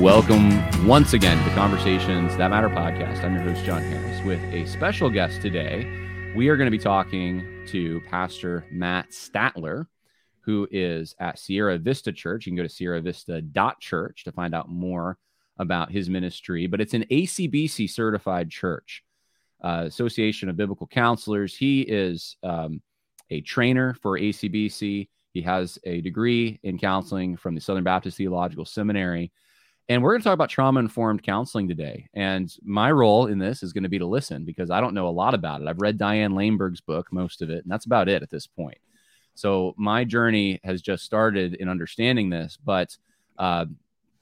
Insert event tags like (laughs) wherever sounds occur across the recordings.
Welcome once again to Conversations That Matter podcast. I'm your host, Jon Harris, with a special guest today. We are going to be talking to Pastor Matt Statler, who is at Sierra Vista Church. You can go to sierravista.church to find out more about his ministry, but it's an ACBC certified church, uh, Association of Biblical Counselors. He is um, a trainer for ACBC. He has a degree in counseling from the Southern Baptist Theological Seminary and we're going to talk about trauma informed counseling today. And my role in this is going to be to listen because I don't know a lot about it. I've read Diane Langberg's book, most of it, and that's about it at this point. So my journey has just started in understanding this, but uh,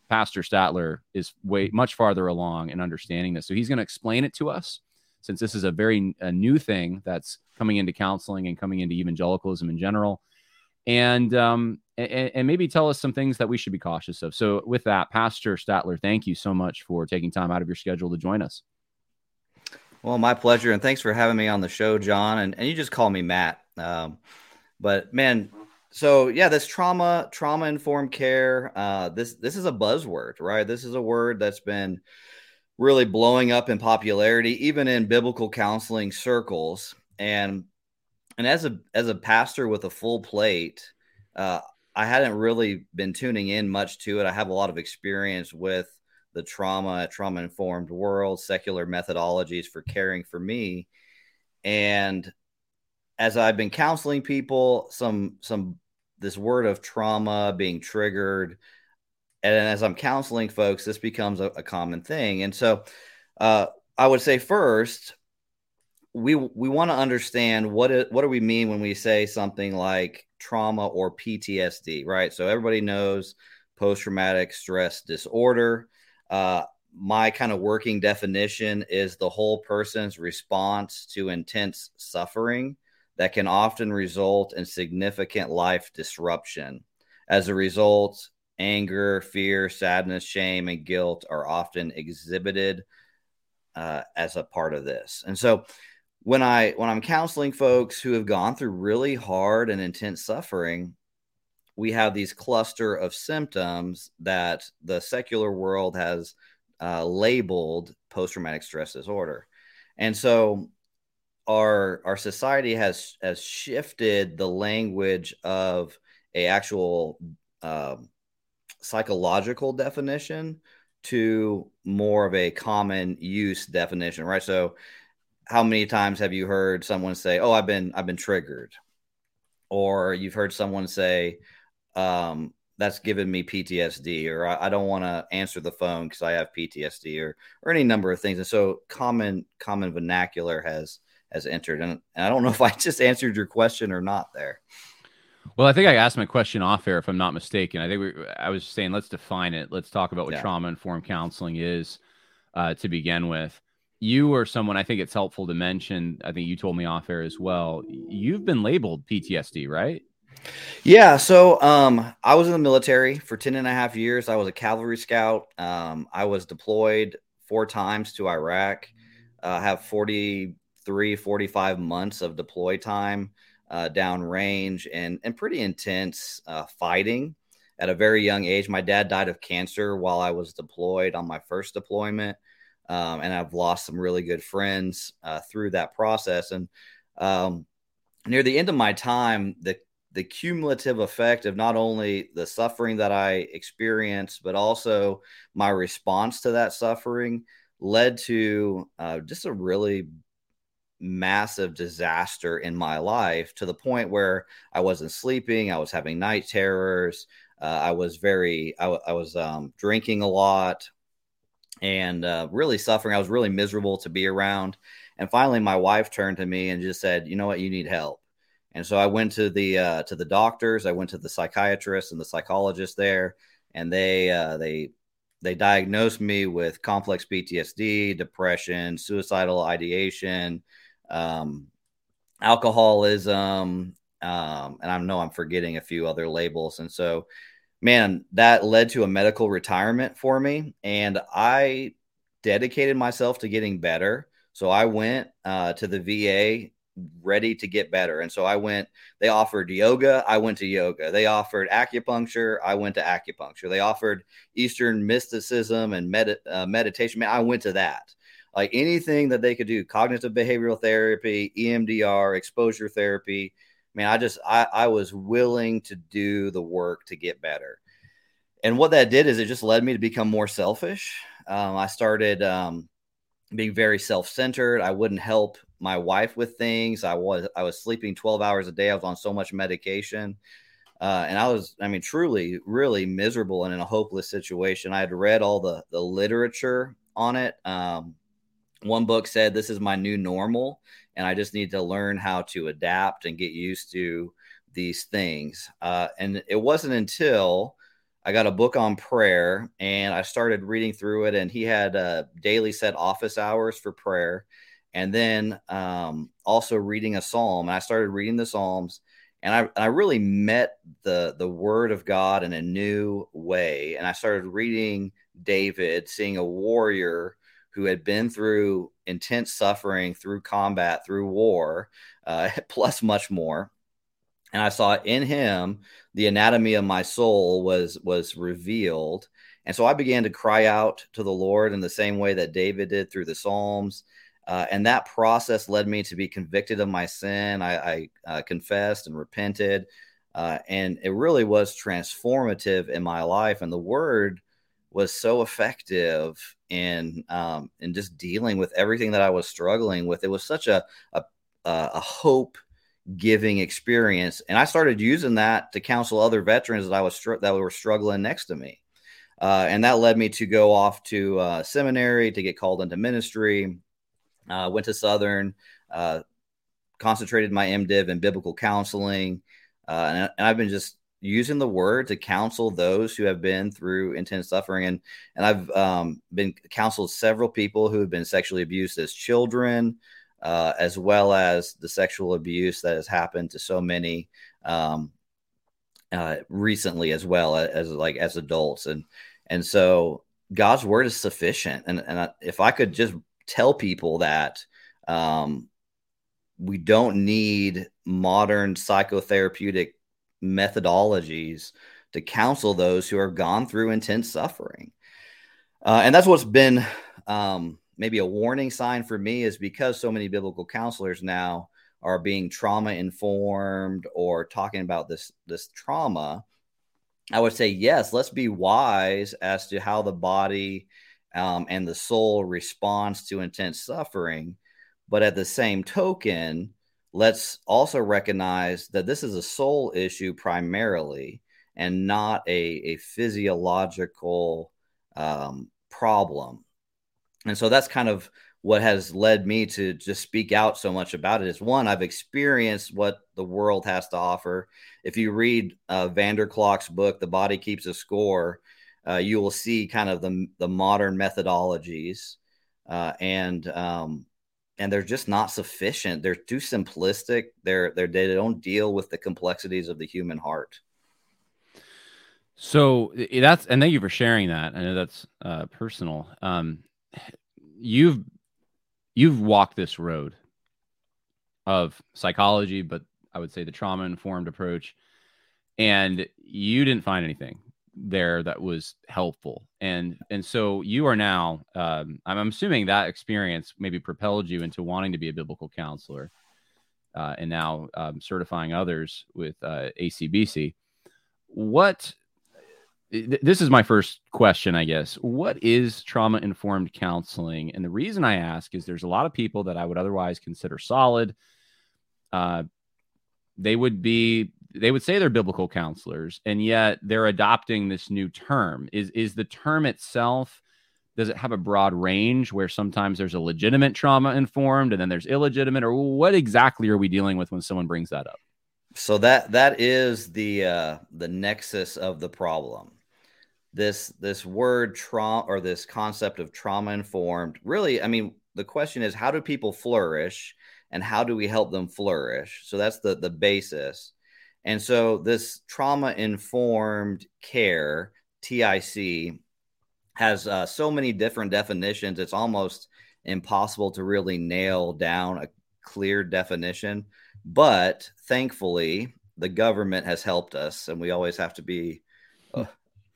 Pastor Statler is way much farther along in understanding this. So he's going to explain it to us since this is a very a new thing that's coming into counseling and coming into evangelicalism in general and um, and, and, maybe tell us some things that we should be cautious of. So, with that, Pastor Statler, thank you so much for taking time out of your schedule to join us. Well, my pleasure, and thanks for having me on the show, Jon. And, and you just call me Matt. Um, but man, so yeah, this trauma trauma informed care. Uh, this this is a buzzword, right? This is a word that's been really blowing up in popularity, even in biblical counseling circles. And and as a as a pastor with a full plate, uh, I hadn't really been tuning in much to it. I have a lot of experience with the trauma, trauma informed world, secular methodologies for caring for me, and as I've been counseling people, some some this word of trauma being triggered, and as I'm counseling folks, this becomes a, a common thing. And so, uh, I would say first, we we want to understand what it, what do we mean when we say something like trauma or PTSD, right? So everybody knows post traumatic stress disorder. Uh, my kind of working definition is the whole person's response to intense suffering that can often result in significant life disruption. As a result, anger, fear, sadness, shame, and guilt are often exhibited uh, as a part of this. And so when I when I'm counseling folks who have gone through really hard and intense suffering, we have these cluster of symptoms that the secular world has uh, labeled post traumatic stress disorder, and so our our society has has shifted the language of a actual uh, psychological definition to more of a common use definition, right? So how many times have you heard someone say, "Oh, I've been I've been triggered," or you've heard someone say, um, "That's given me PTSD," or "I, I don't want to answer the phone because I have PTSD," or or any number of things. And so, common common vernacular has has entered, and, and I don't (laughs) know if I just answered your question or not there. Well, I think I asked my question off air, if I'm not mistaken. I think we, I was saying let's define it. Let's talk about what yeah. trauma informed counseling is uh, to begin with you are someone I think it's helpful to mention. I think you told me off air as well. You've been labeled PTSD, right? Yeah. So um, I was in the military for 10 and a half years. I was a cavalry scout. Um, I was deployed four times to Iraq. Uh, I have 43, 45 months of deploy time uh, downrange and, and pretty intense uh, fighting at a very young age. My dad died of cancer while I was deployed on my first deployment um, and I've lost some really good friends uh, through that process. And um, near the end of my time, the the cumulative effect of not only the suffering that I experienced, but also my response to that suffering led to uh, just a really massive disaster in my life to the point where I wasn't sleeping. I was having night terrors. Uh, I was very, I, I was um, drinking a lot and uh, really suffering. I was really miserable to be around. And finally, my wife turned to me and just said, "You know what? You need help." And so I went to the uh, to the doctors. I went to the psychiatrist and the psychologist there, and they uh, they they diagnosed me with complex PTSD, depression, suicidal ideation, um, alcoholism, um, and I know I'm forgetting a few other labels. And so, man, that led to a medical retirement for me, and I dedicated myself to getting better. So I went uh, to the VA ready to get better. And so I went, they offered yoga. I went to yoga. They offered acupuncture. I went to acupuncture. They offered Eastern mysticism and med- uh, meditation. Man, I went to that like anything that they could do cognitive behavioral therapy emdr exposure therapy man i just I, I was willing to do the work to get better. And what that did is it just led me to become more selfish. Um, i started um, being very self-centered. I wouldn't help my wife with things. I was i was sleeping 12 hours a day. I was on so much medication. Uh, and I was, I mean, truly, really miserable and in a hopeless situation. I had read all the the literature on it, um, one book said this is my new normal and i just need to learn how to adapt and get used to these things. Uh, and it wasn't until i got a book on prayer and i started reading through it and he had uh, daily set office hours for prayer and then um, also reading a psalm. And i started reading the psalms and I, I really met the the word of god in a new way. And i started reading david seeing a warrior who had been through intense suffering, through combat, through war, (laughs) uh, plus much more. And I saw in him the anatomy of my soul was was revealed. And so I began to cry out to the Lord in the same way that David did through the Psalms. Uh, and that process led me to be convicted of my sin. I, I uh, confessed and repented. Uh, and it really was transformative in my life. And the word was so effective in um, in just dealing with everything that I was struggling with. It was such a a, a hope giving experience, and I started using that to counsel other veterans that I was str- that were struggling next to me, uh, and that led me to go off to uh, seminary to get called into ministry. Uh, went to Southern, uh, concentrated my MDiv in biblical counseling, uh, and, and I've been just using the word to counsel those who have been through intense suffering. And and I've um, been counseled several people who have been sexually abused as children, uh, as well as the sexual abuse that has happened to so many um, uh, recently, as well as, as like as adults. And and so God's word is sufficient. And and if I could just tell people that. Um, we don't need modern psychotherapeutic methodologies to counsel those who have gone through intense suffering. Uh, and that's what's been um, maybe a warning sign for me is because so many biblical counselors now are being trauma informed or talking about this this trauma. I would say yes, let's be wise as to how the body um, and the soul responds to intense suffering. But at the same token, let's also recognize that this is a soul issue primarily and not a, a physiological um, problem. And so that's kind of what has led me to just speak out so much about it is one, I've experienced what the world has to offer. If you read uh, van der Kolk's book, The Body Keeps a Score, uh, you will see kind of the, the modern methodologies. Uh, and um, and they're just not sufficient. They're too simplistic. They're, they're they don't deal with the complexities of the human heart. So that's and thank you for sharing that. I know that's uh, personal. Um, you've you've walked this road of psychology, but I would say the trauma informed approach, and you didn't find anything there that was helpful and and so you are now um, I'm, assuming that experience maybe propelled you into wanting to be a biblical counselor uh, and now um, certifying others with uh, ACBC. What this is my first question, I guess. What is trauma informed counseling? And the reason I ask is there's a lot of people that I would otherwise consider solid. Uh, they would be they would say they're biblical counselors, and yet they're adopting this new term. Is is the term itself? Does it have a broad range where sometimes there's a legitimate trauma informed and then there's illegitimate, or what exactly are we dealing with when someone brings that up? So that that is the uh, the nexus of the problem this this word trauma or this concept of trauma informed really i mean the question is how do people flourish and how do we help them flourish so that's the the basis and so this trauma informed care tic has uh, so many different definitions it's almost impossible to really nail down a clear definition but thankfully the government has helped us and we always have to be uh,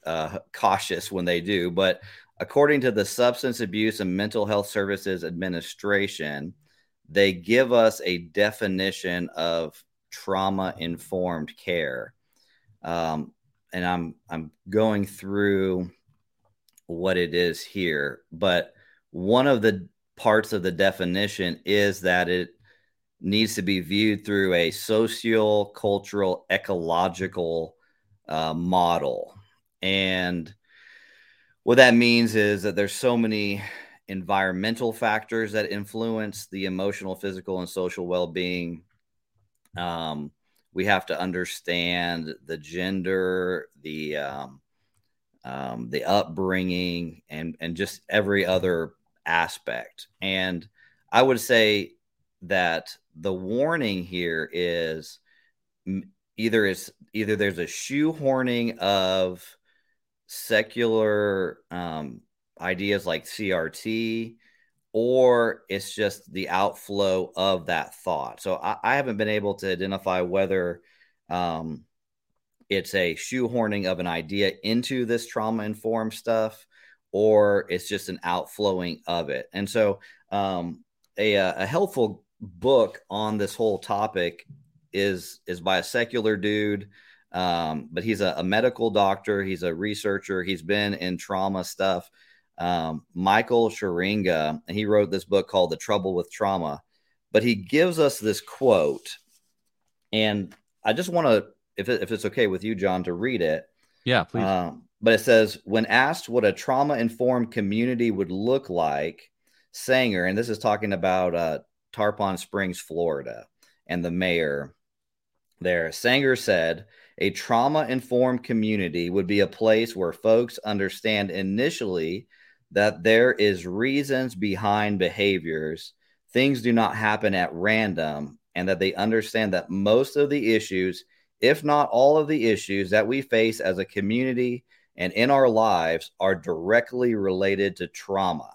uh, cautious when they do. But according to the Substance Abuse and Mental Health Services Administration, they give us a definition of trauma informed care. Um, and I'm I'm going through what it is here, but one of the parts of the definition is that it needs to be viewed through a social, cultural, ecological uh, model. And what that means is that there's so many environmental factors that influence the emotional, physical, and social well being. Um, we have to understand the gender, the um, um, the upbringing, and and just every other aspect. And I would say that the warning here is either is either there's a shoehorning of secular um, ideas like CRT, or it's just the outflow of that thought. So I, I haven't been able to identify whether um, it's a shoehorning of an idea into this trauma informed stuff or it's just an outflowing of it. And so um, a, a helpful book on this whole topic is is by a secular dude um, but he's a, a, medical doctor. He's a researcher. He's been in trauma stuff. Um, Michael Scheeringa, and he wrote this book called The Trouble with Trauma. But he gives us this quote, and I just want to, if, it, if it's okay with you, Jon, to read it. Yeah, please. Um, but it says, when asked what a trauma informed community would look like, Sanger, and this is talking about uh, Tarpon Springs, Florida, and the mayor there, Sanger said, a trauma informed community would be a place where folks understand initially that there is reasons behind behaviors. Things do not happen at random, and that they understand that most of the issues, if not all of the issues that we face as a community and in our lives, are directly related to trauma.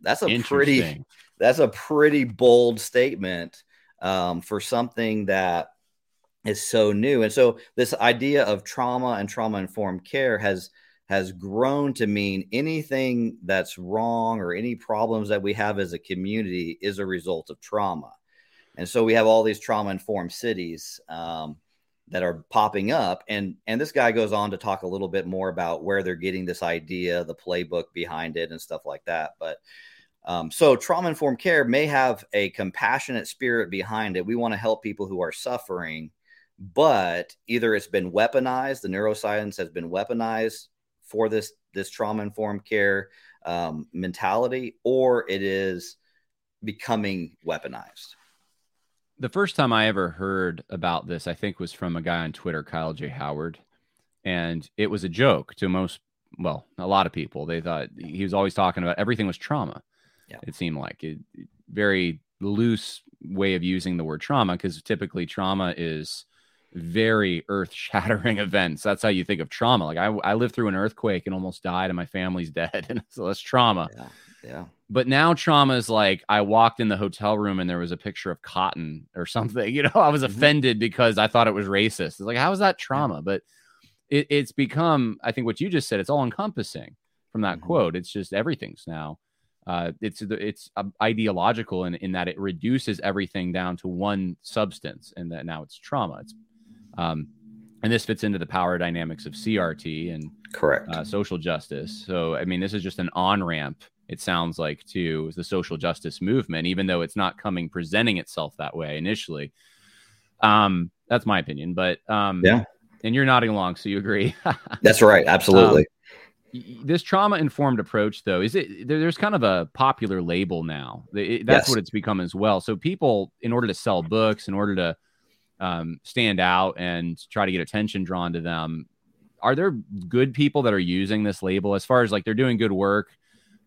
That's a pretty that's a pretty bold statement um, for something that is so new. And so this idea of trauma and trauma informed care has has grown to mean anything that's wrong or any problems that we have as a community is a result of trauma. And so we have all these trauma informed cities um, that are popping up. And and this guy goes on to talk a little bit more about where they're getting this idea, the playbook behind it, and stuff like that. But um, so trauma informed care may have a compassionate spirit behind it. We want to help people who are suffering but either it's been weaponized, the neuroscience has been weaponized for this this trauma informed care um, mentality, or it is becoming weaponized. The first time I ever heard about this, I think, was from a guy on Twitter, Kyle J. Howard, and it was a joke to most, well, a lot of people. They thought he was always talking about everything was trauma. Yeah. It seemed like it very loose way of using the word trauma because typically trauma is very earth shattering (laughs) events. That's how you think of trauma. Like I, I lived through an earthquake and almost died, and my family's (laughs) dead. And so that's trauma. Yeah. Yeah. But now trauma is like I walked in the hotel room and there was a picture of cotton or something. (laughs) You know, I was mm-hmm. offended because I thought it was racist. It's like, how is that trauma? Yeah. But it, it's become, I think what you just said, it's all encompassing from that mm-hmm. quote. It's just everything's now uh, it's it's uh, ideological in, in that it reduces everything down to one substance, and that now it's trauma. It's um, and this fits into the power dynamics of CRT and correct uh, social justice. So I mean, this is just an on ramp. It sounds like to the social justice movement, even though it's not coming presenting itself that way initially. Um, that's my opinion, but um, yeah. And you're nodding along, so you agree. (laughs) that's right, absolutely. Um, this trauma informed approach though is it there's kind of a popular label now it, that's yes. what it's become as well so people in order to sell books in order to um, stand out and try to get attention drawn to them are there good people that are using this label as far as like they're doing good work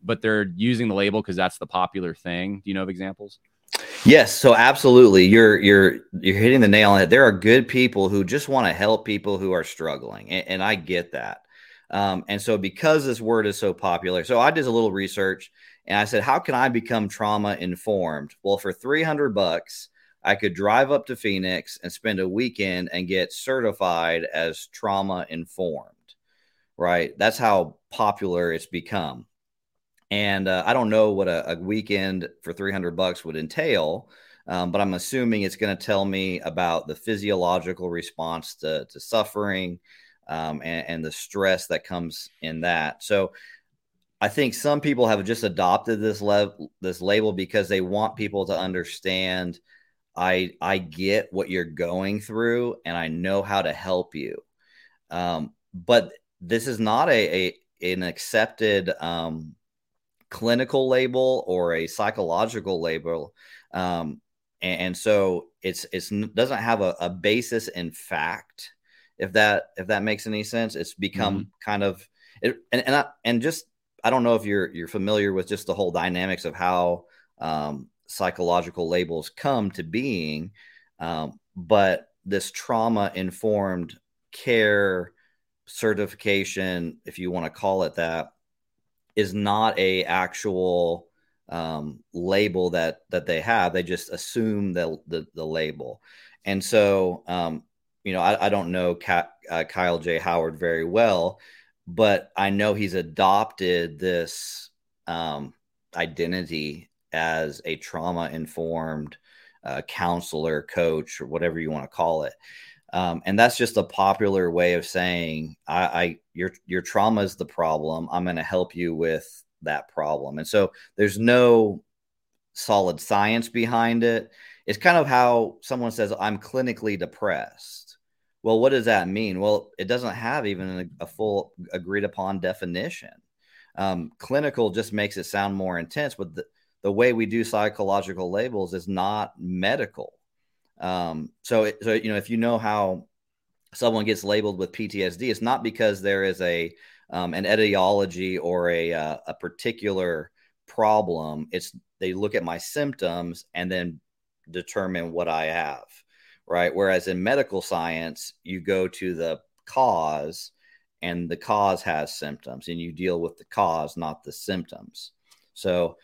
but they're using the label because that's the popular thing do you know of examples Yes, so absolutely, you're you're you're hitting the nail on it. There are good people who just want to help people who are struggling, and, and I get that. Um, and so, because this word is so popular, so I did a little research and I said, how can I become trauma informed? Well, for 300 bucks, I could drive up to Phoenix and spend a weekend and get certified as trauma informed. Right. That's how popular it's become. And uh, I don't know what a, a, weekend for 300 bucks would entail, um, but I'm assuming it's going to tell me about the physiological response to, to suffering, um, and, and the stress that comes in that. So I think some people have just adopted this this label because they want people to understand I I get what you're going through and I know how to help you. Um, but this is not a, a an accepted um, clinical label or a psychological label. Um, and, and, so it's it's doesn't have a, a basis in fact if that if that makes any sense. It's become mm-hmm. kind of it, and and I, and just I don't know if you're you're familiar with just the whole dynamics of how um, psychological labels come to being, um, but this trauma informed care certification, if you want to call it that, is not a actual um, label that that they have. They just assume the the, the label, and so um, you know, I, I don't know uh, Kyle J. Howard very well, but I know he's adopted this um, identity as a trauma informed uh, counselor, coach, or whatever you want to call it. Um, and that's just a popular way of saying, I, I your your trauma is the problem. I'm going to help you with that problem. And so there's no solid science behind it. It's kind of how someone says, I'm clinically depressed well, what does that mean? Well, it doesn't have even a, a full agreed upon definition. Um, clinical just makes it sound more intense, but the, the way we do psychological labels is not medical. Um, so, it, so you know, if you know how someone gets labeled with PTSD, it's not because there is a um, an etiology or a uh, a particular problem. It's they look at my symptoms and then determine what I have right? Whereas in medical science, you go to the cause and the cause has symptoms and you deal with the cause, not the symptoms. So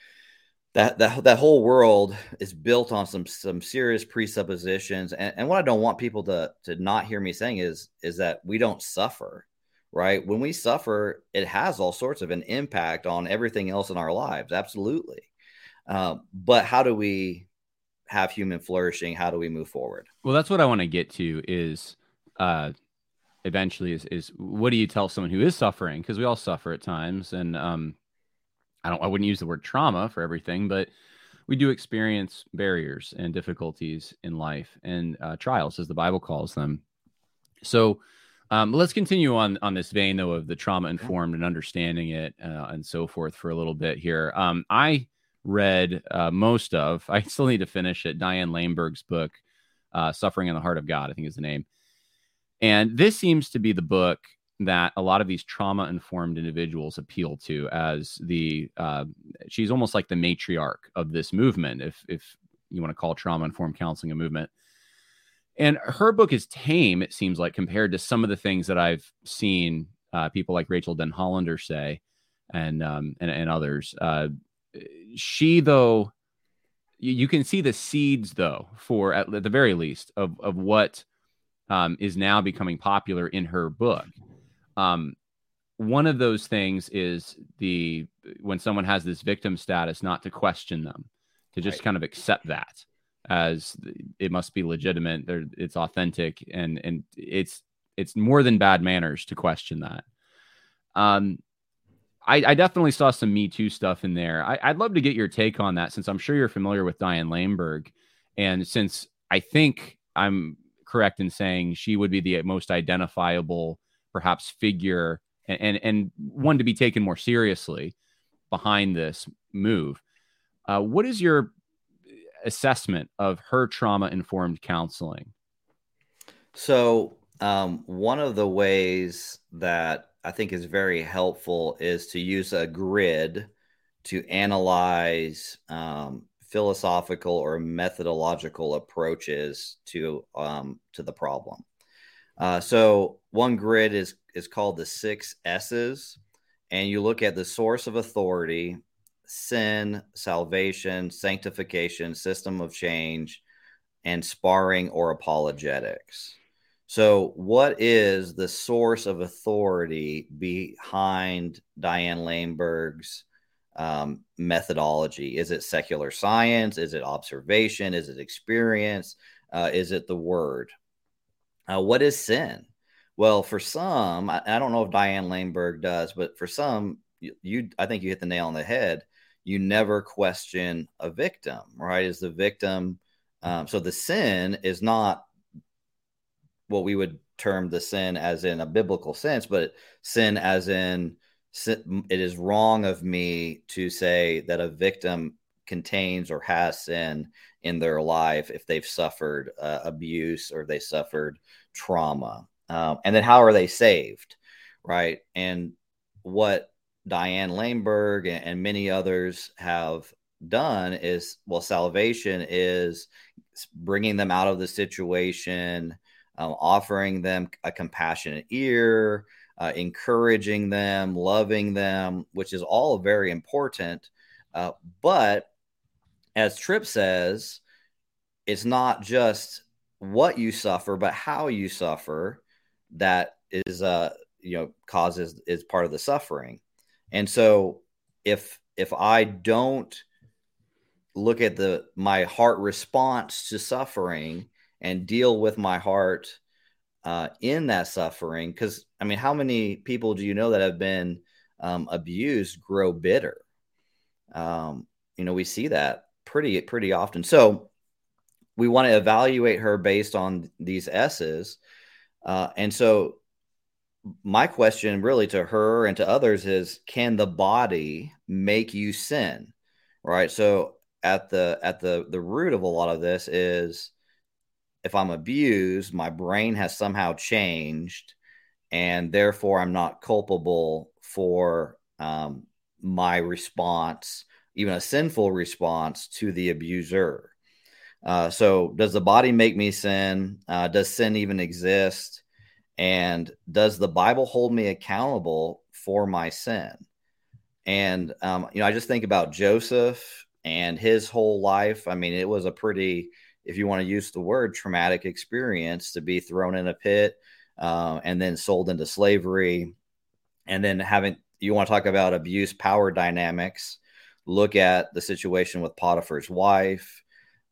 that, that, that whole world is built on some, some serious presuppositions. And, and what I don't want people to, to not hear me saying is, is that we don't suffer, right? When we suffer, it has all sorts of an impact on everything else in our lives. Absolutely. Uh, but how do we have human flourishing how do we move forward well that's what i want to get to is uh eventually is is what do you tell someone who is suffering because we all suffer at times and um i don't i wouldn't use the word trauma for everything but we do experience barriers and difficulties in life and uh, trials as the bible calls them so um, let's continue on on this vein though of the trauma informed and understanding it uh, and so forth for a little bit here um, i read uh, most of. (laughs) I still need to finish it. Diane Langberg's book, uh, "Suffering in the Heart of God," I think is the name. And this seems to be the book that a lot of these trauma informed individuals appeal to as the uh, she's almost like the matriarch of this movement, if if you want to call trauma informed counseling a movement. And her book is tame, it seems like, compared to some of the things that I've seen uh, people like rachael denhollander say, and um, and, and others. Uh, she though you, you, can see the seeds though for at, the very least of of what um, is now becoming popular in her book. Um, one of those things is the when someone has this victim status, not to question them, to just right. kind of accept that as it must be legitimate, There, it's authentic, and and it's it's more than bad manners to question that. Um, I, I, definitely saw some Me Too stuff in there. I, would love to get your take on that since I'm sure you're familiar with Diane Langberg. And since I think I'm correct in saying she would be the most identifiable, perhaps, figure and, and, and one to be taken more seriously behind this move. Uh, what is your assessment of her trauma informed counseling? So, um, one of the ways that I think is very helpful is to use a grid to analyze um, philosophical or methodological approaches to um, to the problem. Uh, so one grid is is called the six S's, and you look at the source of authority, sin, salvation, sanctification, system of change, and sparring or apologetics. So, what is the source of authority behind Diane Langberg's um, methodology? Is it secular science? Is it observation? Is it experience? Uh, is it the word? Uh, what is sin? Well, for some, I, I, don't know if Diane Langberg does, but for some, you, you, I think you hit the nail on the head. You never question a victim, right? Is the victim um, so the sin is not what we would term the sin as in a biblical sense, but sin as in it is wrong of me to say that a victim contains or has sin in their life if they've suffered uh, abuse or they suffered trauma. Um, and then how are they saved? Right. And what Diane Langberg and, and many others have done is well, salvation is bringing them out of the situation um, offering them a compassionate ear, uh, encouraging them, loving them, which is all very important. Uh, but as Tripp says, it's not just what you suffer, but how you suffer that is, uh, you know, causes is part of the suffering. And so if if I don't look at the my heart response to suffering and deal with my heart uh, in that suffering. Because, I mean, how many people do you know that have been um, abused grow bitter? Um, you know, we see that pretty, pretty often. So we want to evaluate her based on these S's. Uh, and so my question really to her and to others is can the body make you sin right so at the at the the root of a lot of this is if I'm abused, my brain has somehow changed, and therefore I'm not culpable for um, my response, even a sinful response to the abuser. Uh, so, does the body make me sin? Uh, does sin even exist? And does the Bible hold me accountable for my sin? And, um, you know, I just think about Joseph and his whole life. I mean, it was a pretty if you want to use the word traumatic experience to be thrown in a pit uh, and then sold into slavery and then having you want to talk about abuse power dynamics look at the situation with potiphar's wife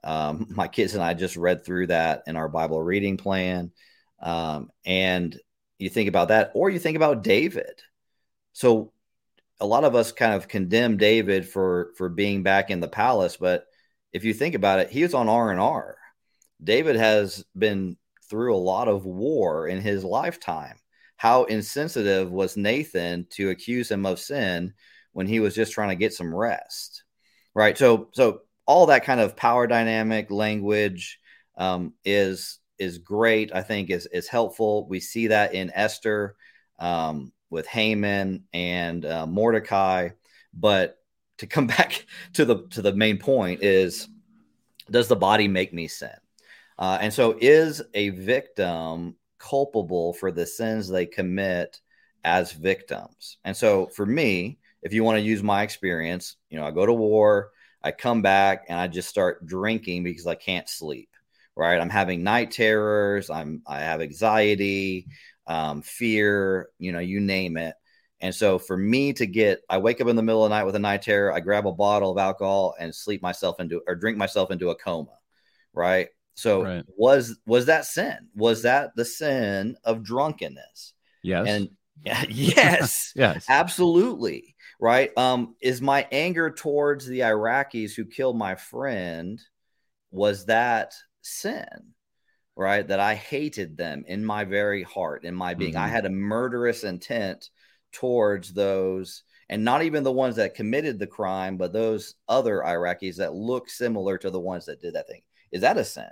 um, (laughs) my kids and i just read through that in our bible reading plan um, and you think about that or you think about david so a lot of us kind of condemn david for for being back in the palace but if you think about it, he was on R and R. David has been through a lot of war in his lifetime. How insensitive was Nathan to accuse him of sin when he was just trying to get some rest, right? So, so all that kind of power dynamic language um, is is great. I think is is helpful. We see that in Esther um, with Haman and uh, Mordecai, but to come (laughs) back to the to the main point is does the body make me sin uh, and so is a victim culpable for the sins they commit as victims and so for me if you want to use my experience you know i go to war i come back and i just start drinking because i can't sleep right i'm having night terrors i'm i have anxiety um, fear you know you name it And so for me to get, I wake up in the middle of the night with a night terror, I grab a bottle of alcohol and sleep myself into or drink myself into a coma. Right. So right. was was that sin? Was that the sin of drunkenness? Yes. And (laughs) (laughs) yes. yes. Absolutely. Right. Um, is my anger towards the Iraqis who killed my friend, was that sin? Right. That I hated them in my very heart, in my being. Mm-hmm. I had a murderous intent towards those and not even the ones that committed the crime, but those other Iraqis that look similar to the ones that did that thing. Is that a sin?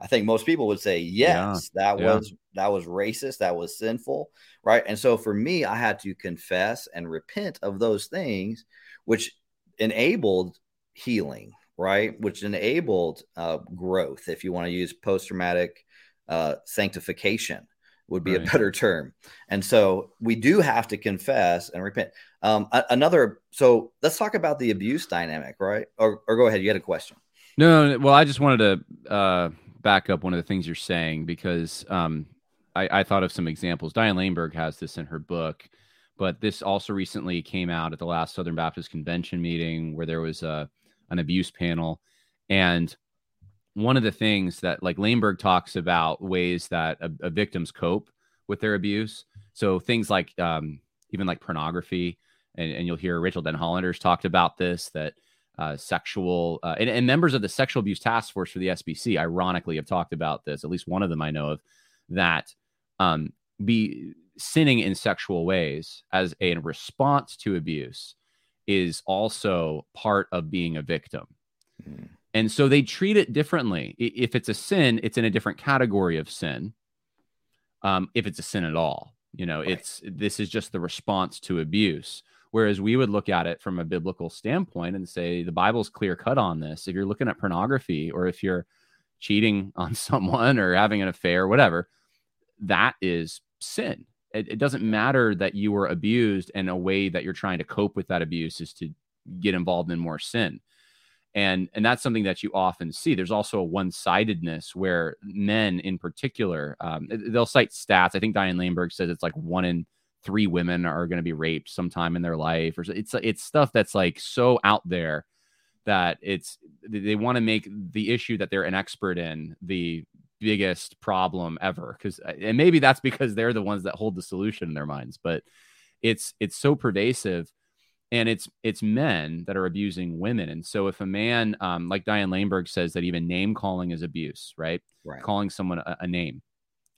I think most people would say yes, yeah. that yeah. was that was racist, that was sinful, right? And so for me, I had to confess and repent of those things, which enabled healing, right? Which enabled uh, growth, if you want to use post traumatic uh, sanctification, would be right. a better term. And so we do have to confess and repent. Um, a- another, so let's talk about the abuse dynamic, right? Or, or go ahead. You had a question. No, well, I just wanted to uh, back up one of the things you're saying because um, I, I thought of some examples. Diane Langberg has this in her book, but this also recently came out at the last Southern Baptist Convention meeting where there was a an abuse panel, and one of the things that like Langberg talks about ways that a, a victims cope with their abuse. So things like um, even like pornography, and, and you'll hear Rachael Denhollanders talked about this that uh, sexual uh, and, and, members of the sexual abuse task force for the SBC, ironically, have talked about this. At least one of them I know of that um, be sinning in sexual ways as a response to abuse is also part of being a victim. Mm. And so they treat it differently. If it's a sin, it's in a different category of sin. Um, if it's a sin at all, you know, right. it's this is just the response to abuse. Whereas we would look at it from a biblical standpoint and say the Bible's clear cut on this. If you're looking at pornography or if you're cheating (laughs) on someone or having an affair, whatever, that is sin. It, it, doesn't matter that you were abused and a way that you're trying to cope with that abuse is to get involved in more sin. And, and that's something that you often see. There's also a one-sidedness where men, in particular, um, they'll cite stats. I think Diane Langberg says it's like one in three women are going to be raped sometime in their life or it's it's stuff that's like so out there that it's they want to make the issue that they're an expert in the biggest problem ever because uh, and maybe that's because they're the ones that hold the solution in their minds but it's it's so pervasive and it's it's men that are abusing women and so if a man um, like diane langberg says that even name calling is abuse right, right. calling someone a, a name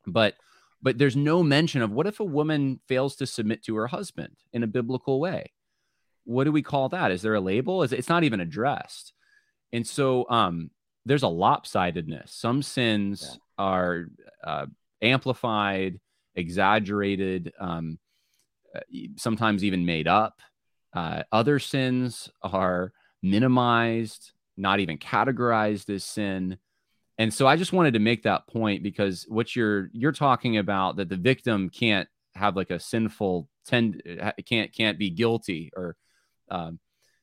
but but there's no mention of what if a woman fails to submit to her husband in a biblical way? What do we call that? Is there a label? Is it's not even addressed. And so um there's a lopsidedness. Some sins yeah. are uh, amplified exaggerated um sometimes even made up. Uh, other sins are minimized not even categorized as sin and so I just wanted to make that point because what you're you're talking about that the victim can't have like a sinful tend can't can't be guilty or um,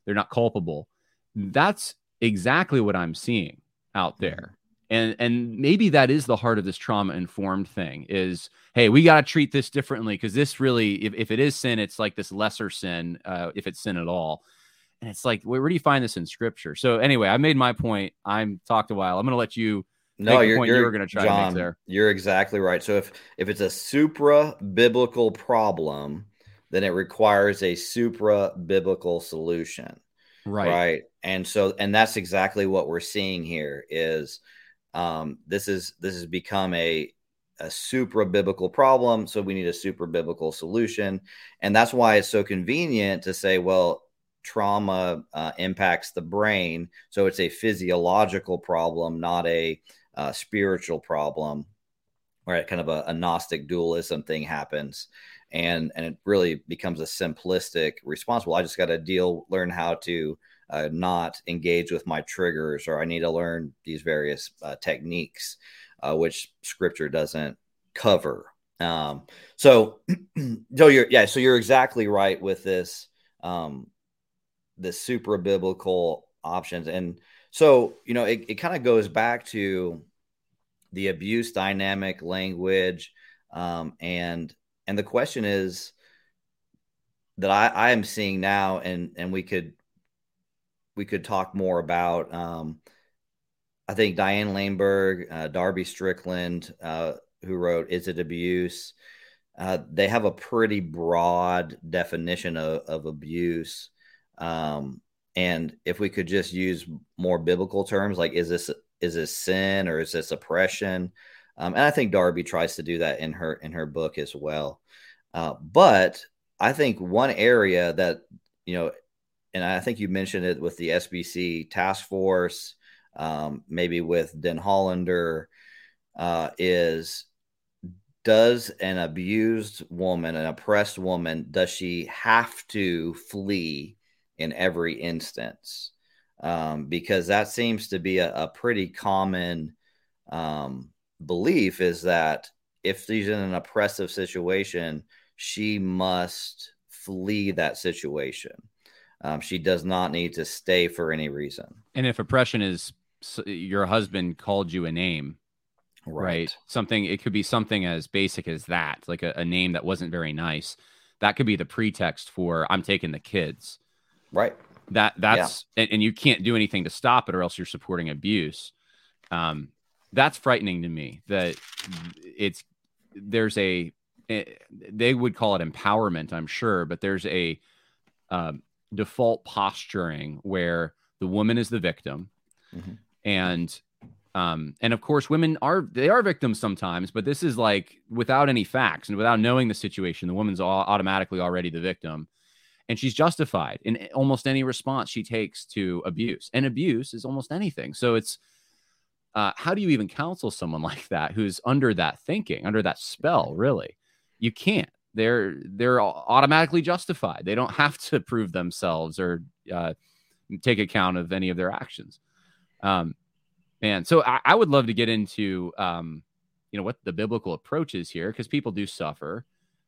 they're not culpable. That's exactly what I'm seeing out mm-hmm. there. And and maybe that is the heart of this trauma informed thing is hey we got to treat this differently because this really if, if it is sin it's like this lesser sin uh, if it's sin at all and it's like, where, where, do you find this in scripture? So anyway, I made my point. I'm talked a while. I'm going to let you. No, you're, point you're, you were going to try Jon, there. You're exactly right. So if if it's a supra biblical problem, then it requires a supra biblical solution. Right. Right. And so and that's exactly what we're seeing here is um, this is this has become a a supra biblical problem so we need a super biblical solution and that's why it's so convenient to say well trauma uh, impacts the brain. So it's a physiological problem, not a uh, spiritual problem, where Kind of a, a, Gnostic dualism thing happens. And, and it really becomes a simplistic response. Well, I just got to deal, learn how to uh, not engage with my triggers, or I need to learn these various uh, techniques, uh, which scripture doesn't cover. Um, so, (clears throat) so you're, yeah, so you're exactly right with this. Um, the super biblical options. And so, you know, it, it kind of goes back to the abuse dynamic language. Um, and and the question is, that I, I am seeing now, and and we could we could talk more about. Um, I think Diane Langberg, uh, Darby Strickland, uh, who wrote "Is It Abuse." Uh, they have a pretty broad definition of, of abuse. Um, and if we could just use more biblical terms, like is this is this sin or is this oppression? Um, and I think Darby tries to do that in her in her book as well. Uh, but I think one area that you know, and I think you mentioned it with the SBC task force, um, maybe with Denhollander, uh, is does an abused woman, an oppressed woman, does she have to flee in every instance? Um, because that seems to be a, a pretty common um, belief is that if she's in an oppressive situation, she must flee that situation. Um, she does not need to stay for any reason. And if oppression is your husband called you a name, right. right. Something, it could be something as basic as that, like a, a, name that wasn't very nice. That could be the pretext for I'm taking the kids. Right. That that's yeah. and, and, you can't do anything to stop it or else you're supporting abuse. Um, that's frightening to me that it's there's a eh, they would call it empowerment, I'm sure, but there's a um, default posturing where the woman is the victim, mm-hmm. and um, and of course, women are they are victims sometimes, but this is like without any facts and without knowing the situation, the woman's all, automatically already the victim, and she's justified in almost any response she takes to abuse. And abuse is almost anything. So it's uh, how do you even counsel someone (laughs) like that who's under that thinking, under that spell? Really, you can't. They're they're automatically justified. They don't have to prove themselves or uh, take account of any of their actions. Um, and so I, I would love to get into, um, you know, what the biblical approach is here because people do suffer.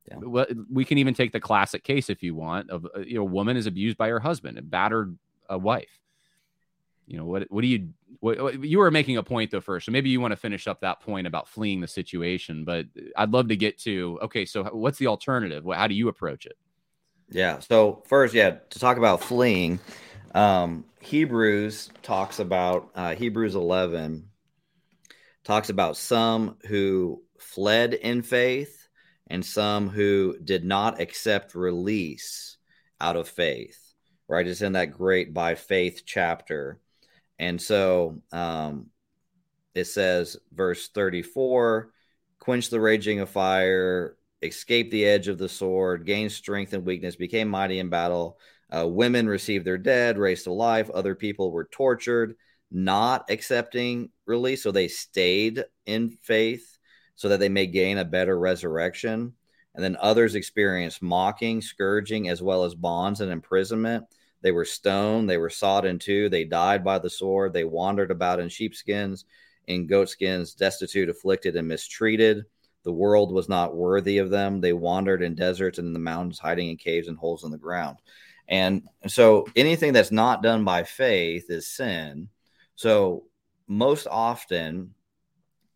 Yeah. Well, we can even take the classic case if you want of uh, you know, a woman is abused by her husband, a battered a wife. You know what? What do you? What, you were making a point though first, so maybe you want to finish up that point about fleeing the situation. But I'd love to get to okay. So what's the alternative? How do you approach it? Yeah. So first, yeah, to talk about fleeing, um, Hebrews talks about uh, Hebrews 11 talks about some who fled in faith and some who did not accept release out of faith. Right? It's in that great by faith chapter. And so um, it says, verse 34 quench the raging of fire, escape the edge of the sword, gain strength and weakness, became mighty in battle uh, women received their dead, raised to life. Other people were tortured, not accepting release. So they stayed in faith so that they may gain a better resurrection. And then others experienced mocking, scourging, as well as bonds and imprisonment. They were stoned, they were sawed in two, they died by the sword, they wandered about in sheepskins, in goatskins, destitute, afflicted, and mistreated. The world was not worthy of them. They wandered in deserts and in the mountains, hiding in caves and holes in the ground. And so anything that's not done by faith is sin. So most often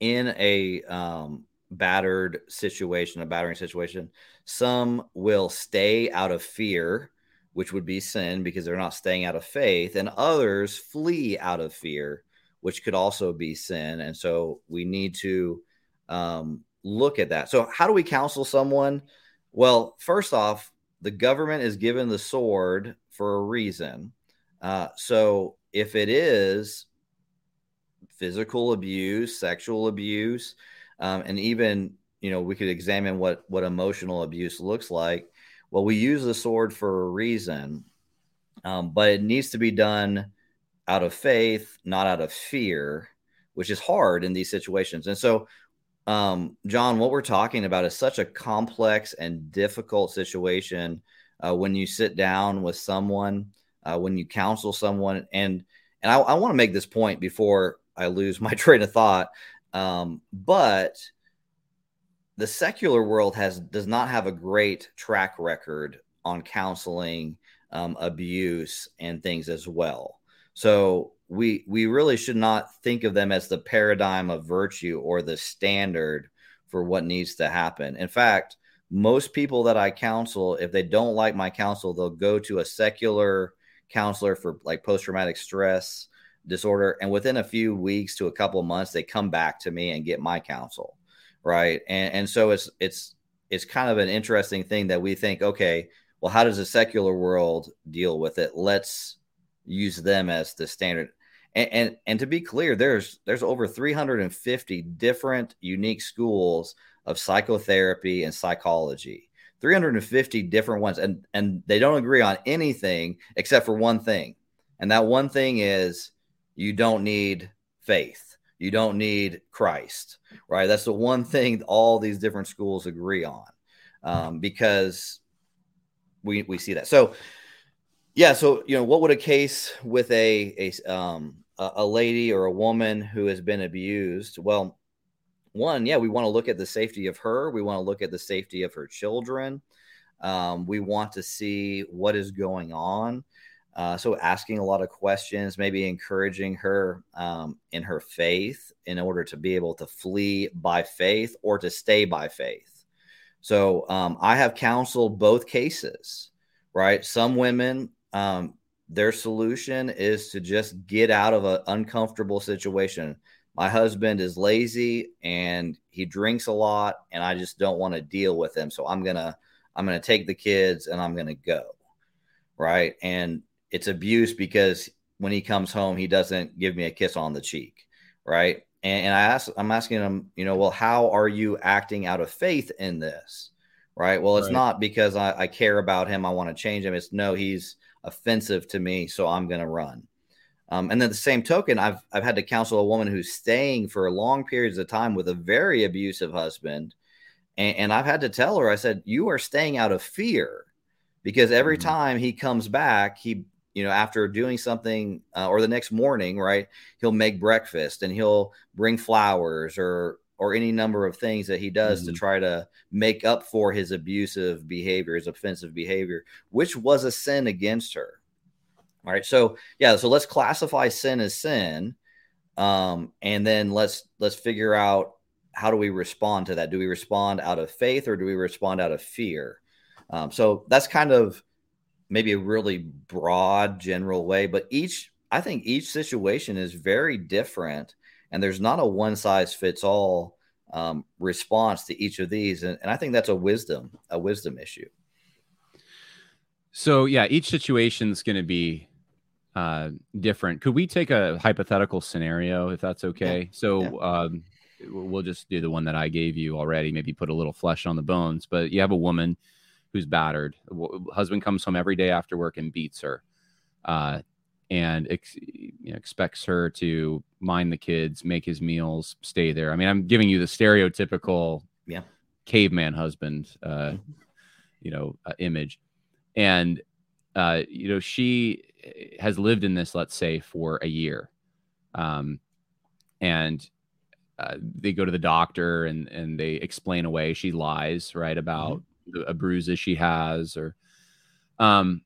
in a um, battered situation, a battering situation, some will stay out of fear, which would be sin because they're not staying out of faith, and others flee out of fear, which could also be sin. And so we need to um, look at that. So, how do we counsel someone? Well, first off, the government is given the sword for a reason. Uh, so if it is physical abuse, sexual abuse, um, and even you know we could examine what what emotional abuse looks like. Well, we use the sword for a reason, um, but it needs to be done out of faith, not out of fear, which is hard in these situations. And so um, Jon, what we're talking about is such a complex and difficult situation uh, when you sit down with someone, uh, when you counsel someone, and and I, I want to make this point before I lose my (laughs) train of thought. Um, but the secular world has does not have a great track record on counseling um, abuse and things as well. So we we really should not think of them as the paradigm of virtue or the standard for what needs to happen. In fact, most people that I counsel, if they don't like my counsel, they'll go to a secular counselor for like post traumatic stress disorder. And within a few weeks to a couple of months, they come back to me and get my counsel. Right. And, and so it's, it's, it's kind of an interesting thing that we think, okay, well, how does the secular world deal with it? Let's use them as the standard. And, and, and to be clear, there's there's over 350 different unique schools of psychotherapy and psychology. 350 different ones, and and they don't agree on anything except for one thing, and that one thing is you don't need faith. You don't need Christ, right? That's the one thing all these different schools agree on, um, because we we see that. So, yeah. So you know, what would a case with a a um, a lady or a woman who has been abused? Well, one, yeah, we want to look at the safety of her. We want to look at the safety of her children. Um, we want to see what is going on. Uh, so, asking a lot of questions, maybe encouraging her um, in her faith in order to be able to flee by faith or to stay by faith. So, um, I have counseled both cases, right? Some women, um, their solution is to just get out of an uncomfortable situation. My husband is lazy and he drinks a lot, and I just don't want to deal with him. So, I'm gonna I'm gonna take the kids and I'm gonna go, right? And it's abuse because when he comes home, he doesn't give me a kiss on the cheek, right? And, and I ask, I'm asking him, you know, well, how are you acting out of faith in this, right? Well, it's right. not because I, I care about him, I want to change him. It's no, he's offensive to me, so I'm going to run. Um, and then the same token, I've I've had to counsel a woman who's staying for long periods of time with a very abusive husband, and, and I've had to tell her, I said, you are staying out of fear, because every mm-hmm. time he comes back, he you know, after doing something uh, or the next morning, right, he'll make breakfast and he'll bring flowers or or any number of things that he does mm-hmm. to try to make up for his abusive behavior, his offensive behavior, which was a sin against her. All right, so yeah, so let's classify sin as sin, um, and then let's let's figure out how do we respond to that? Do we respond out of faith or do we respond out of fear? Um, so that's kind of maybe a really broad general way but each i think each situation is very different and there's not a one size fits all um, response to each of these and, and i think that's a wisdom a wisdom issue so yeah each situation is going to be uh, different could we take a hypothetical scenario if that's okay yeah. so yeah. Um, we'll just do the one that i gave you already maybe put a little flesh on the bones but you have a woman who's battered. Husband comes home every day after work and beats her, uh, and ex- you know, expects her to mind the kids, make his meals, stay there. I mean, I'm giving you the stereotypical yeah. caveman husband, uh, mm-hmm. you know, uh, image, and uh, you know she has lived in this, let's say, for a year, um, and uh, they go to the doctor and and they explain away she lies right about mm-hmm a bruises she has or um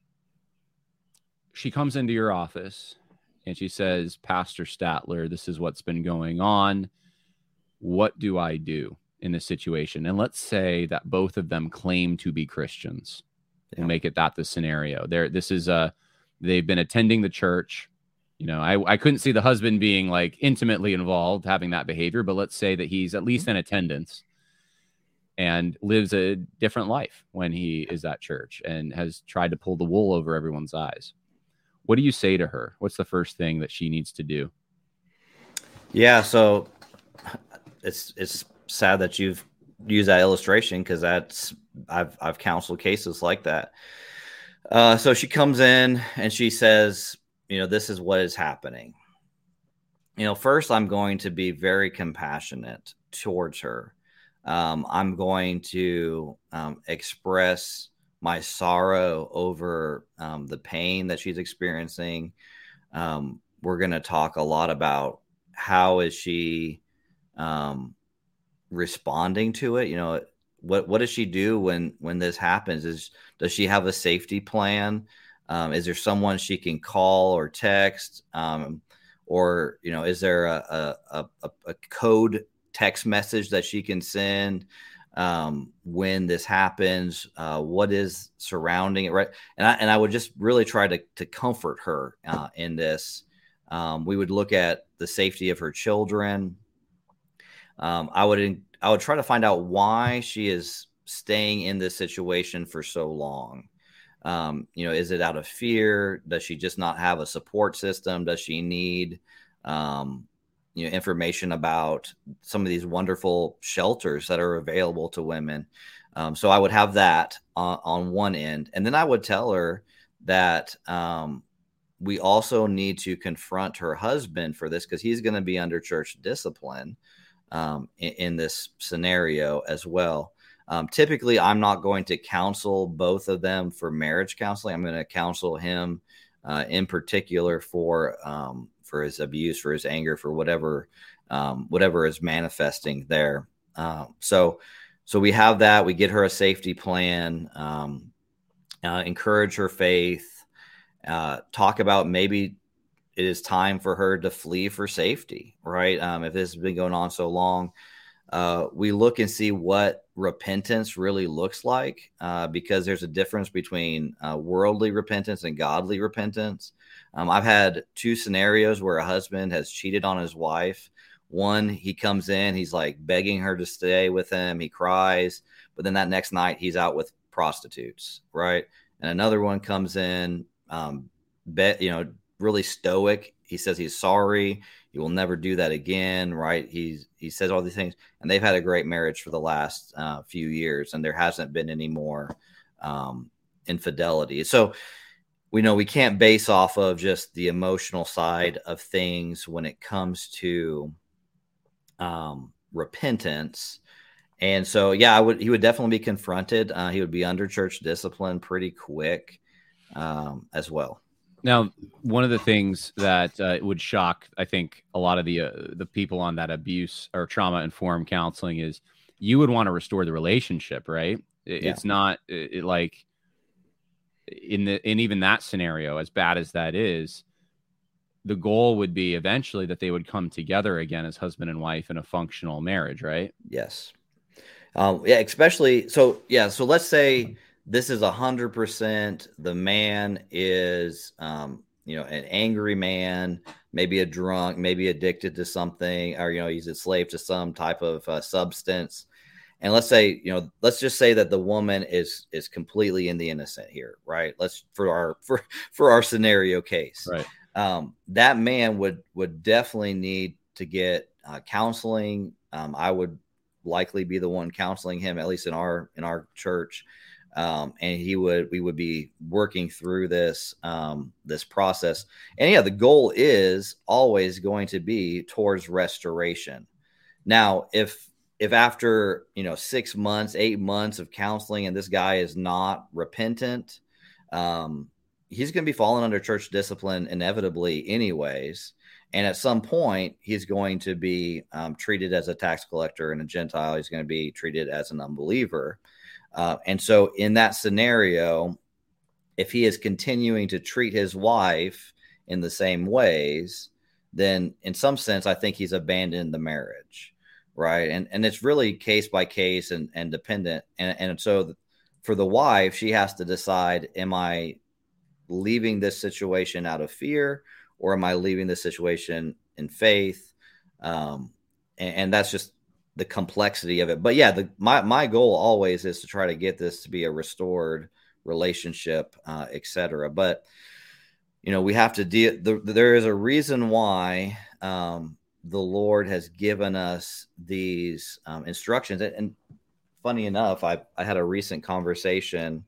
she comes into your office and she says pastor statler this is what's been going on. What do i do in this situation? And let's say that both of them claim to be christians yeah. we'll make it that the scenario. There this is a they've been attending the church. You know I, I couldn't see the husband being like intimately involved having that behavior but let's say that he's at least mm-hmm. in attendance and lives a different life when he is at church and has tried to pull the wool over everyone's eyes. What do you say to her? What's the first thing that she needs to do? Yeah, so it's it's sad that you've used that illustration because that's I've I've counseled cases like that. Uh, so she comes in and she says, you know, this is what is happening. You know, first I'm going to be very compassionate towards her um, I'm going to um, express my sorrow over um, the pain that she's experiencing. Um, we're going to talk a lot about how is she um, responding to it. You know, what what does she do when when this happens? Is does she have a safety plan? Um, is there someone she can call or text? or you know, is there a, a, a, a code text message that she can send. um, when this happens, uh, what is surrounding it, right? And I and I would just really try to to comfort her uh, in this. Um, we would look at the safety of her children. Um, I would I would try to find out why she is staying in this situation for so long. Um, you know, is it out of fear? Does she just not have a support system? Does she need um, you know information about some of these wonderful shelters that are available to women. Um, so I would have that on, on, one end, and then I would tell her that um, we also need to confront her husband for this because he's going to be under church discipline um, in, in, this scenario as well. Um, typically, I'm not going to counsel both of them for marriage counseling. I'm going to counsel him uh, in particular for um, for his abuse, for his anger, for whatever um, whatever is manifesting there. Uh, so so we have that. We get her a safety plan, um, uh, encourage her faith, uh, talk about maybe it is time for her to flee for safety, right? Um, if this has been going on so long, uh, we look and see what repentance really looks like uh, because there's a difference between uh, worldly repentance and godly repentance. Um, I've had two scenarios where a husband has cheated on his wife. One, he comes in, he's like begging her to stay with him, he cries, but then that next night he's out with prostitutes, right? And another one comes in, um, bet you know, really stoic. He says he's sorry. He will never do that again, right? He's he says all these things, and they've had a great marriage for the last uh, few years, and there hasn't been any more um, infidelity. So we know we can't base off of just the emotional side of things when it comes to um, repentance. And so, yeah, I would. He would definitely be confronted. Uh, he would be under church discipline pretty quick um, as well. Now, one of the things that uh, would shock, I think, a lot of the uh, the people on that abuse or trauma informed counseling is you would want to restore the relationship, right? It, yeah. It's not it, like in the in even that scenario, as bad as that is, the goal would be eventually that they would come together again as husband and wife in a functional marriage, right? Yes. Um, yeah, especially so. Yeah, so let's say this is a hundred percent. The man is, um, you know, an angry man, maybe a drunk, maybe addicted to something, or you know, he's a slave to some type of uh, substance. And let's say, you know, let's just say that the woman is is completely in the innocent here, right? Let's for our (laughs) for for our scenario case, right? Um, that man would would definitely need to get uh, counseling. Um, I would likely be the one counseling him, at least in our in our church um, and he would we would be working through this um, this process and yeah the goal is always going to be towards restoration now if if after you know six months eight months of counseling and this guy is not repentant um, he's going to be falling under church discipline inevitably anyways. And at some point he's going to be um, treated as a tax collector and a gentile. He's going to be treated as an unbeliever. Uh, and so, in that scenario, if he is continuing to treat his wife in the same ways, then in some sense, I think he's abandoned the marriage, right? And and it's really case by case and and dependent. And and so, for the wife, she has to decide: Am I leaving this situation out of fear, or am I leaving this situation in faith? Um, and, and that's just the complexity of it. But yeah, the my my goal always is to try to get this to be a restored relationship, uh, etc. But you know, we have to deal. The, there is a reason why um, the Lord has given us these um, instructions. And, and funny enough, I I had a recent conversation.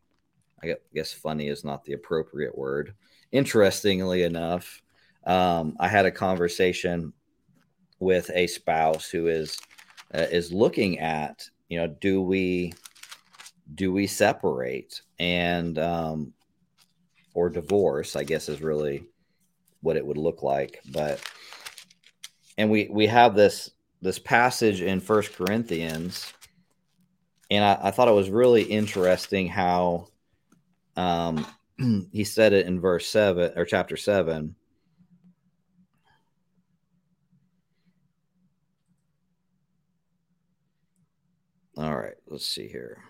I guess funny is not the appropriate word. Interestingly enough, um, I had a conversation with a spouse who is uh, is looking at you know do we do we separate and um, or divorce i guess is really what it would look like but and we we have this this passage in first corinthians and I, I thought it was really interesting how um, (clears throat) he said it in verse 7 or chapter 7 All right, let's see here.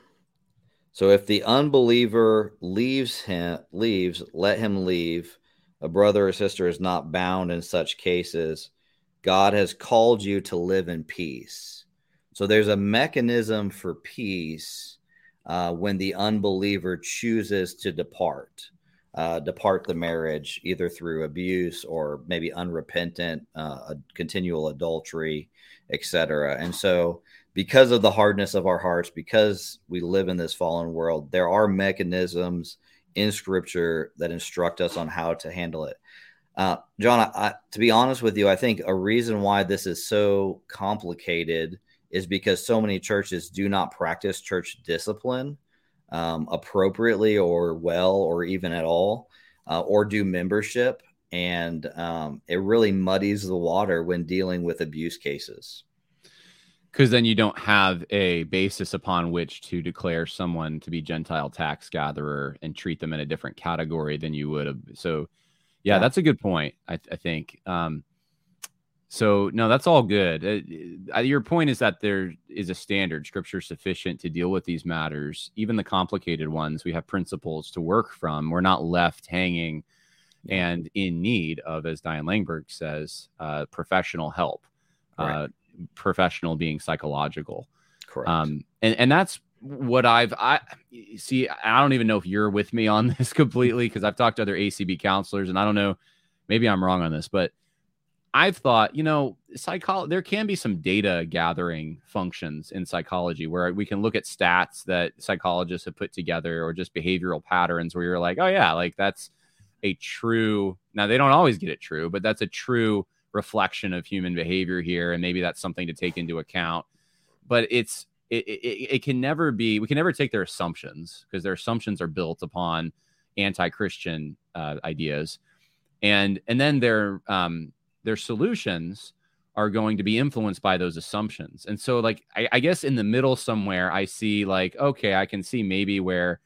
So if the unbeliever leaves him leaves, let him leave. A brother or sister is not bound in such cases. God has called you to live in peace. So there's a mechanism for peace uh, when the unbeliever chooses to depart, uh, depart the marriage either through abuse or maybe unrepentant, uh, continual adultery, etc. And so because of the hardness of our hearts, because we live in this fallen world, there are mechanisms in scripture that instruct us on how to handle it. Uh, Jon, I, I, to be honest with you, I think a reason why this is so complicated is because so many churches do not practice church discipline um, appropriately or well or even at all, uh, or do membership. And um, it really muddies the water when dealing with abuse cases because then you don't have a basis upon which to declare someone to be Gentile tax gatherer and treat them in a different category than you would have. So, yeah, yeah. that's a good point. I, I think. Um, so no, that's all good. Uh, uh, your point is that there is a standard, scripture sufficient to deal with these matters, even the complicated ones. We have principles to work from. We're not left hanging and in need of, as Diane Langberg says, uh, professional help. Right. Uh, professional being psychological. Correct. Um, and and that's what I've I see. I don't even know if you're with me on (laughs) this completely because I've talked to other ACB counselors, and I don't know. Maybe I'm wrong on this, but I've thought, you know, psychology, there can be some data gathering functions in psychology where we can look at stats that psychologists have put together or just behavioral patterns where you're like, oh, yeah, like that's a true, now they don't always get it true, but that's a true reflection of human behavior here and maybe that's something to take into account but it's it, it, it can never be we can never take their assumptions because their assumptions are built upon anti-christian uh, ideas. And and then their um their solutions are going to be influenced by those assumptions. And so like I, I guess in the middle somewhere i see like okay i can see maybe where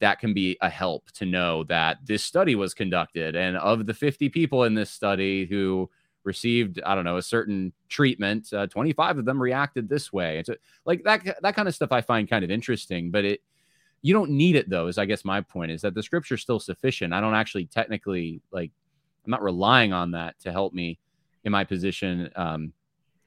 that can be a help to know that this study was conducted and of the 50 people in this study who received i don't know a certain treatment uh, 25 of them reacted this way. And so like that that kind of stuff i find kind of interesting but it you don't need it though is i guess my point is that the scripture is still sufficient. I don't actually technically like i'm not relying on that to help me in my position um,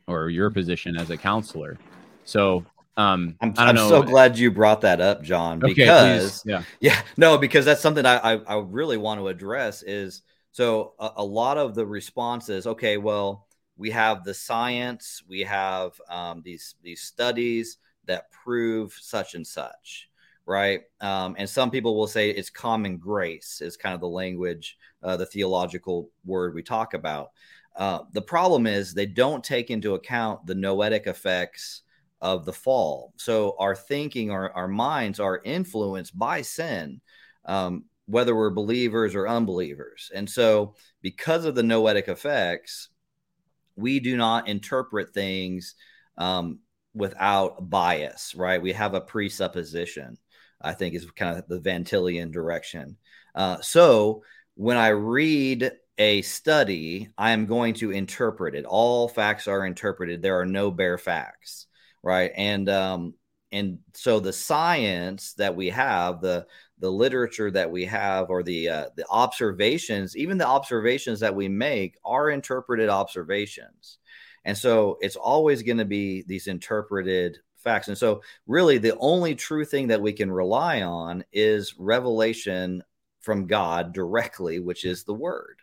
or your position as a counselor. So um, I'm, I'm so glad you brought that up, Jon, because yeah, (laughs) yeah, no, because that's something I, I, I really want to address is so a, a, lot of the responses, okay, well, we have the science, we have um, these these studies that prove such and such, right? Um, and some people will say it's common grace is kind of the language, uh, the theological word we talk about. Uh, the problem is they don't take into account the noetic effects of the fall. So our thinking, our, our minds are influenced by sin, um, whether we're believers or unbelievers. And so, because of the noetic effects, we do not interpret things um, without bias, right? We have a presupposition, I think is kind of the Van Tillian direction. Uh, so, when I read a study, I am going to interpret it. All facts are interpreted. There are no bare facts right? And um, and so the science that we have, the the literature that we have, or the uh, the observations, even the observations that we make, are interpreted observations, and so it's always going to be these interpreted facts. And so, really, the only true thing that we can rely on is revelation from God directly, which is the Word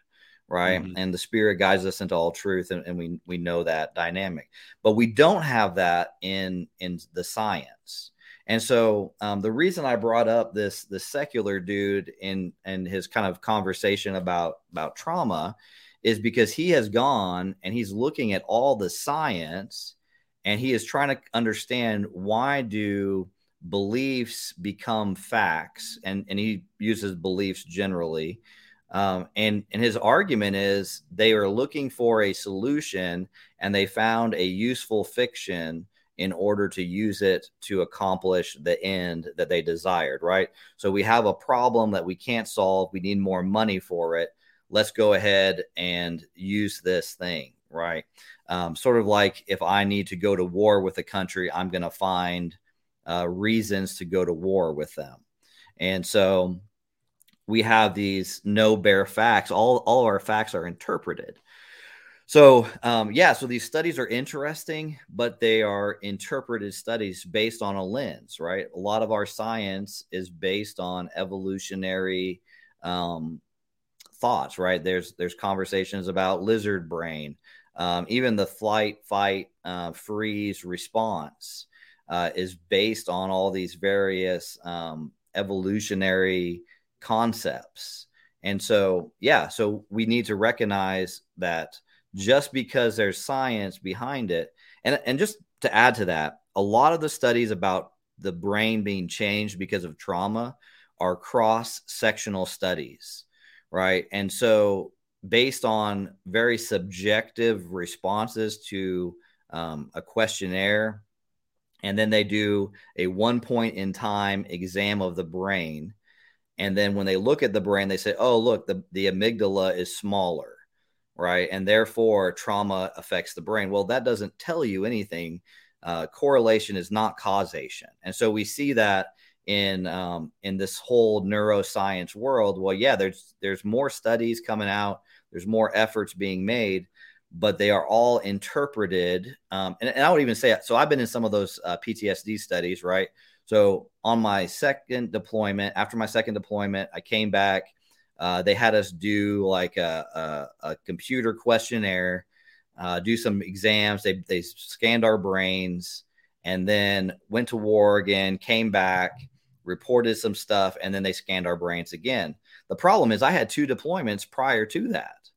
right? Mm-hmm. And the Spirit guides us into all truth, and, and, we we know that dynamic. But we don't have that in in the science. And so um, the reason I brought up this this secular dude in and his kind of conversation about about trauma is because he has gone and he's looking at all the science and he is trying to understand why do beliefs become facts? And and he uses beliefs generally um, and and his argument is they are looking for a solution and they found a useful fiction in order to use it to accomplish the end that they desired, right? So we have a problem that we can't solve. We need more money for it. Let's go ahead and use this thing, right? Um, sort of like if I need to go to war with a country, I'm going to find uh, reasons to go to war with them. And so we have these no bare facts. All, all of our facts are interpreted. So, um, yeah, so these studies are interesting, but they are interpreted studies based on a lens, right? A lot of our science is based on evolutionary um, thoughts, right? There's there's conversations about lizard brain, um, even the flight, fight, uh, freeze response uh, is based on all these various um, evolutionary concepts. And so, yeah, so we need to recognize that just because there's science behind it, and, and just to add to that, a lot of the studies about the brain being changed because of trauma are cross sectional studies, right? And so, based on very subjective responses to um, a questionnaire, and then they do a one point in time exam of the brain and then when they look at the brain, they say, oh, look, the, the amygdala is smaller, right? And therefore, trauma affects the brain. Well, that doesn't tell you anything. Uh, correlation is not causation. And so we see that in um, in this whole neuroscience world. Well, yeah, there's there's more studies coming out, there's more efforts being made, but they are all interpreted. Um, and, and, I would even say so. I've been in some of those uh, PTSD studies, right? So on my second deployment, after my second deployment, I came back. Uh, they had us do like a, a, a computer questionnaire, uh, do some exams. They, they scanned our brains and then went to war again, came back, reported some stuff, and then they scanned our brains again. The problem is I had two deployments prior to that,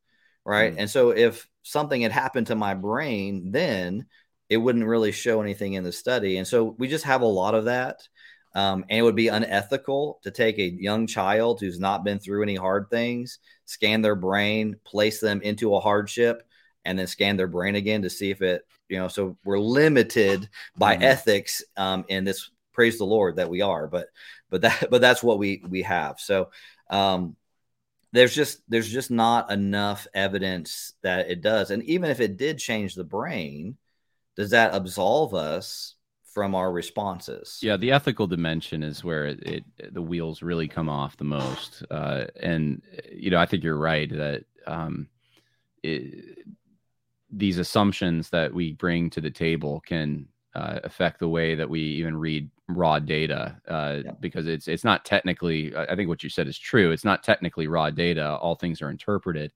right? Mm. And so if something had happened to my brain then, it wouldn't really show anything in the study. And so we just have a lot of that. Um, and it would be unethical to take a young child who's not been through any hard things, scan their brain, place them into a hardship, and then scan their brain again to see if it, you know, so we're limited by mm-hmm. ethics um, in this. Praise the Lord that we are, but but that (laughs) but that's what we we have. So um, there's just there's just not enough evidence that it does, and even if it did change the brain, does that absolve us from our responses? Yeah, the ethical dimension is where it, it the wheels really come off the most. Uh, and you know, I think you're right that um, it, these assumptions that we bring to the table can uh, affect the way that we even read raw data uh, yeah. because it's it's not technically. I think what you said is true. It's not technically raw data. All things are interpreted.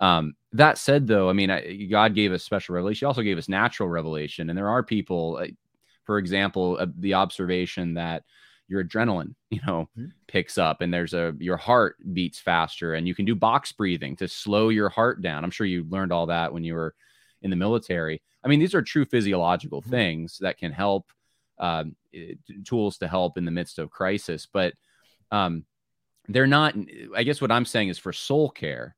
Um, that said, though, I mean, I, God gave us special revelation. He also gave us natural revelation, and there are people, uh, for example, uh, the observation that your adrenaline, (laughs) you know, mm-hmm. picks up, and there's a your heart beats faster, and you can do box breathing to slow your heart down. I'm sure you learned all that when you were in the military. I mean, these are true physiological mm-hmm. things that can help, um, tools to help in the midst of crisis, but um, they're not. I guess what I'm saying is for soul care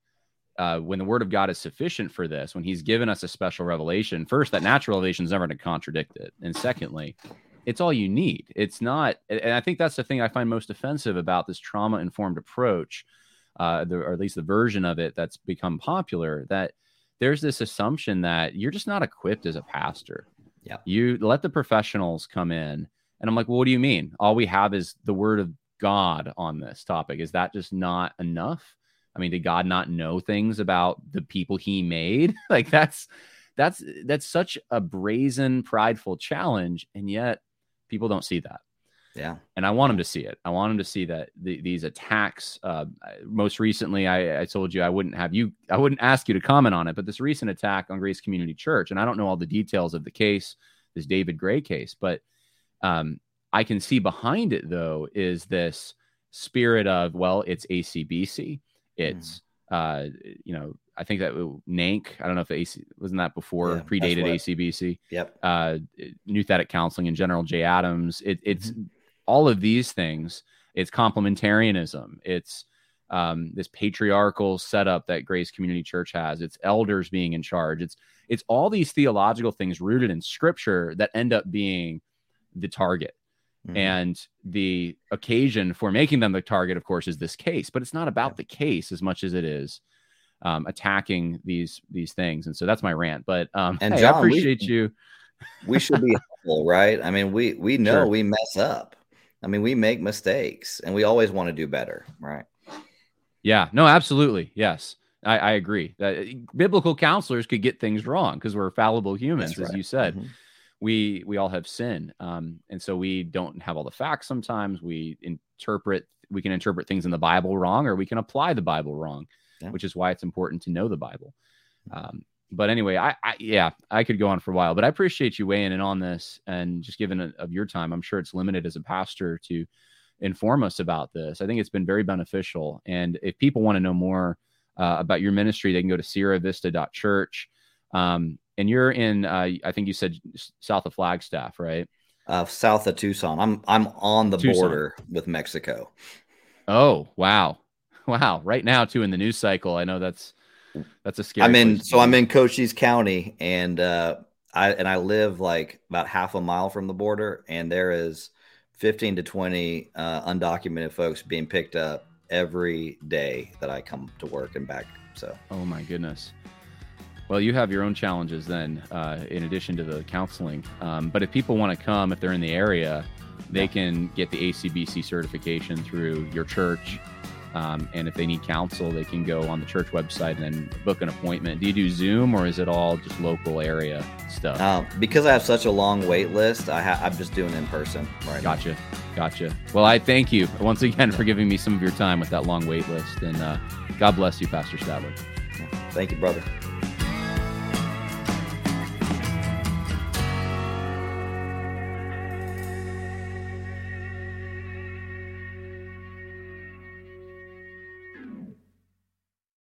uh, when the word of God is sufficient for this, when he's given us a special revelation, first, that natural revelation is never going to contradict it. And secondly, it's all you need. It's not, and I think that's the thing I find most offensive about this trauma informed approach, uh, the, or at least the version of it that's become popular, that there's this assumption that you're just not equipped as a pastor. Yeah. You let the professionals come in. And I'm like, well, what do you mean? All we have is the word of God on this topic. Is that just not enough? I mean, did God not know things about the people he made? (laughs) like that's that's that's such a brazen, prideful challenge, and yet people don't see that. Yeah, and I want them to see it. I want them to see that the, these attacks. Uh, most recently, I, I told you I wouldn't have you. I wouldn't ask you to comment on it, but this recent attack on Grace Community Church, and I don't know all the details of the case, this David Gray case, but um, I can see behind it though is this spirit of well, it's ACBC it's mm. uh, you know, I think that NANC. I don't know if AC wasn't that before yeah, predated ACBC. Yep. Uh, Nouthetic Counseling in general, Jay Adams. It, it's mm-hmm. all of these things. It's complementarianism. It's um, this patriarchal setup that Grace Community Church has. It's elders being in charge. It's it's all these theological things rooted in Scripture that end up being the target. Mm-hmm. And the occasion for making them the target, of course, is this case, but it's not about yeah. the case as much as it is um, attacking these these things. And so that's my rant. But um, And hey, Jon, I we- appreciate you. we should be (laughs) humble, right? I mean, we we know Sure. we mess up. I mean, we make mistakes, and we always want to do better, right? Yeah, no, absolutely. Yes. I, I agree that uh, biblical counselors could get things wrong because we're fallible humans, That's as you said. Mhm. We we all have sin um and so we don't have all the facts sometimes. We interpret we can interpret things in the bible wrong or we can apply the bible wrong Yeah. which is why it's important to know the bible. Um but anyway I, I yeah i could go on for a while but i appreciate you weighing in on this and just giving it of your time. I'm sure it's limited as a pastor to inform us about this. I think it's been very beneficial and if people want to know more uh, about your ministry they can go to Sierra sierravista.church um, and you're in uh, i think you said south of flagstaff right Uh, south of Tucson, I'm I'm on the Tucson. border with Mexico. oh wow wow right now too in the news cycle i know that's that's a scary I'm in, so I'm in Cochise County, and uh, I and I live like about half a mile from the border, and there is 15 to 20 uh, undocumented folks being picked up every day that I come to work and back. So oh my goodness well you have your own challenges then uh, in addition to the counseling um, but if people want to come if they're in the area they can get the acbc certification through your church um, and if they need counsel they can go on the church website and then book an appointment do you do zoom or is it all just local area stuff um, because I have such a long wait list, I ha- I'm just doing in person right now. Gotcha. Gotcha. Well, I thank you once again for giving me some of your time with that long wait list. And uh, God bless you, Pastor Statler. Thank you, brother.